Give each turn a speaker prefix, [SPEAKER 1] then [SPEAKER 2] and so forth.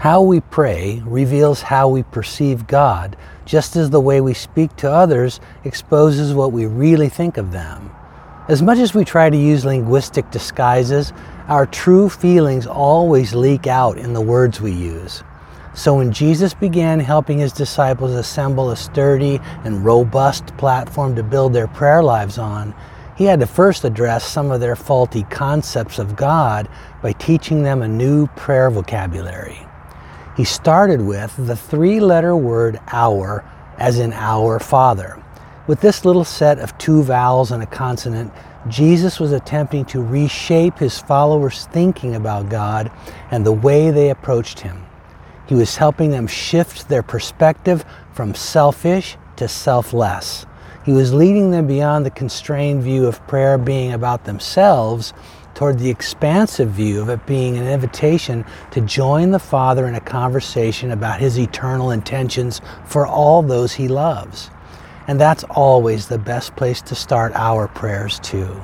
[SPEAKER 1] How we pray reveals how we perceive God, just as the way we speak to others exposes what we really think of them. As much as we try to use linguistic disguises, our true feelings always leak out in the words we use. So when Jesus began helping his disciples assemble a sturdy and robust platform to build their prayer lives on, he had to first address some of their faulty concepts of God by teaching them a new prayer vocabulary. He started with the three letter word our, as in our Father. With this little set of two vowels and a consonant, Jesus was attempting to reshape his followers' thinking about God and the way they approached him. He was helping them shift their perspective from selfish to selfless. He was leading them beyond the constrained view of prayer being about themselves toward the expansive view of it being an invitation to join the Father in a conversation about His eternal intentions for all those He loves. And that's always the best place to start our prayers, too.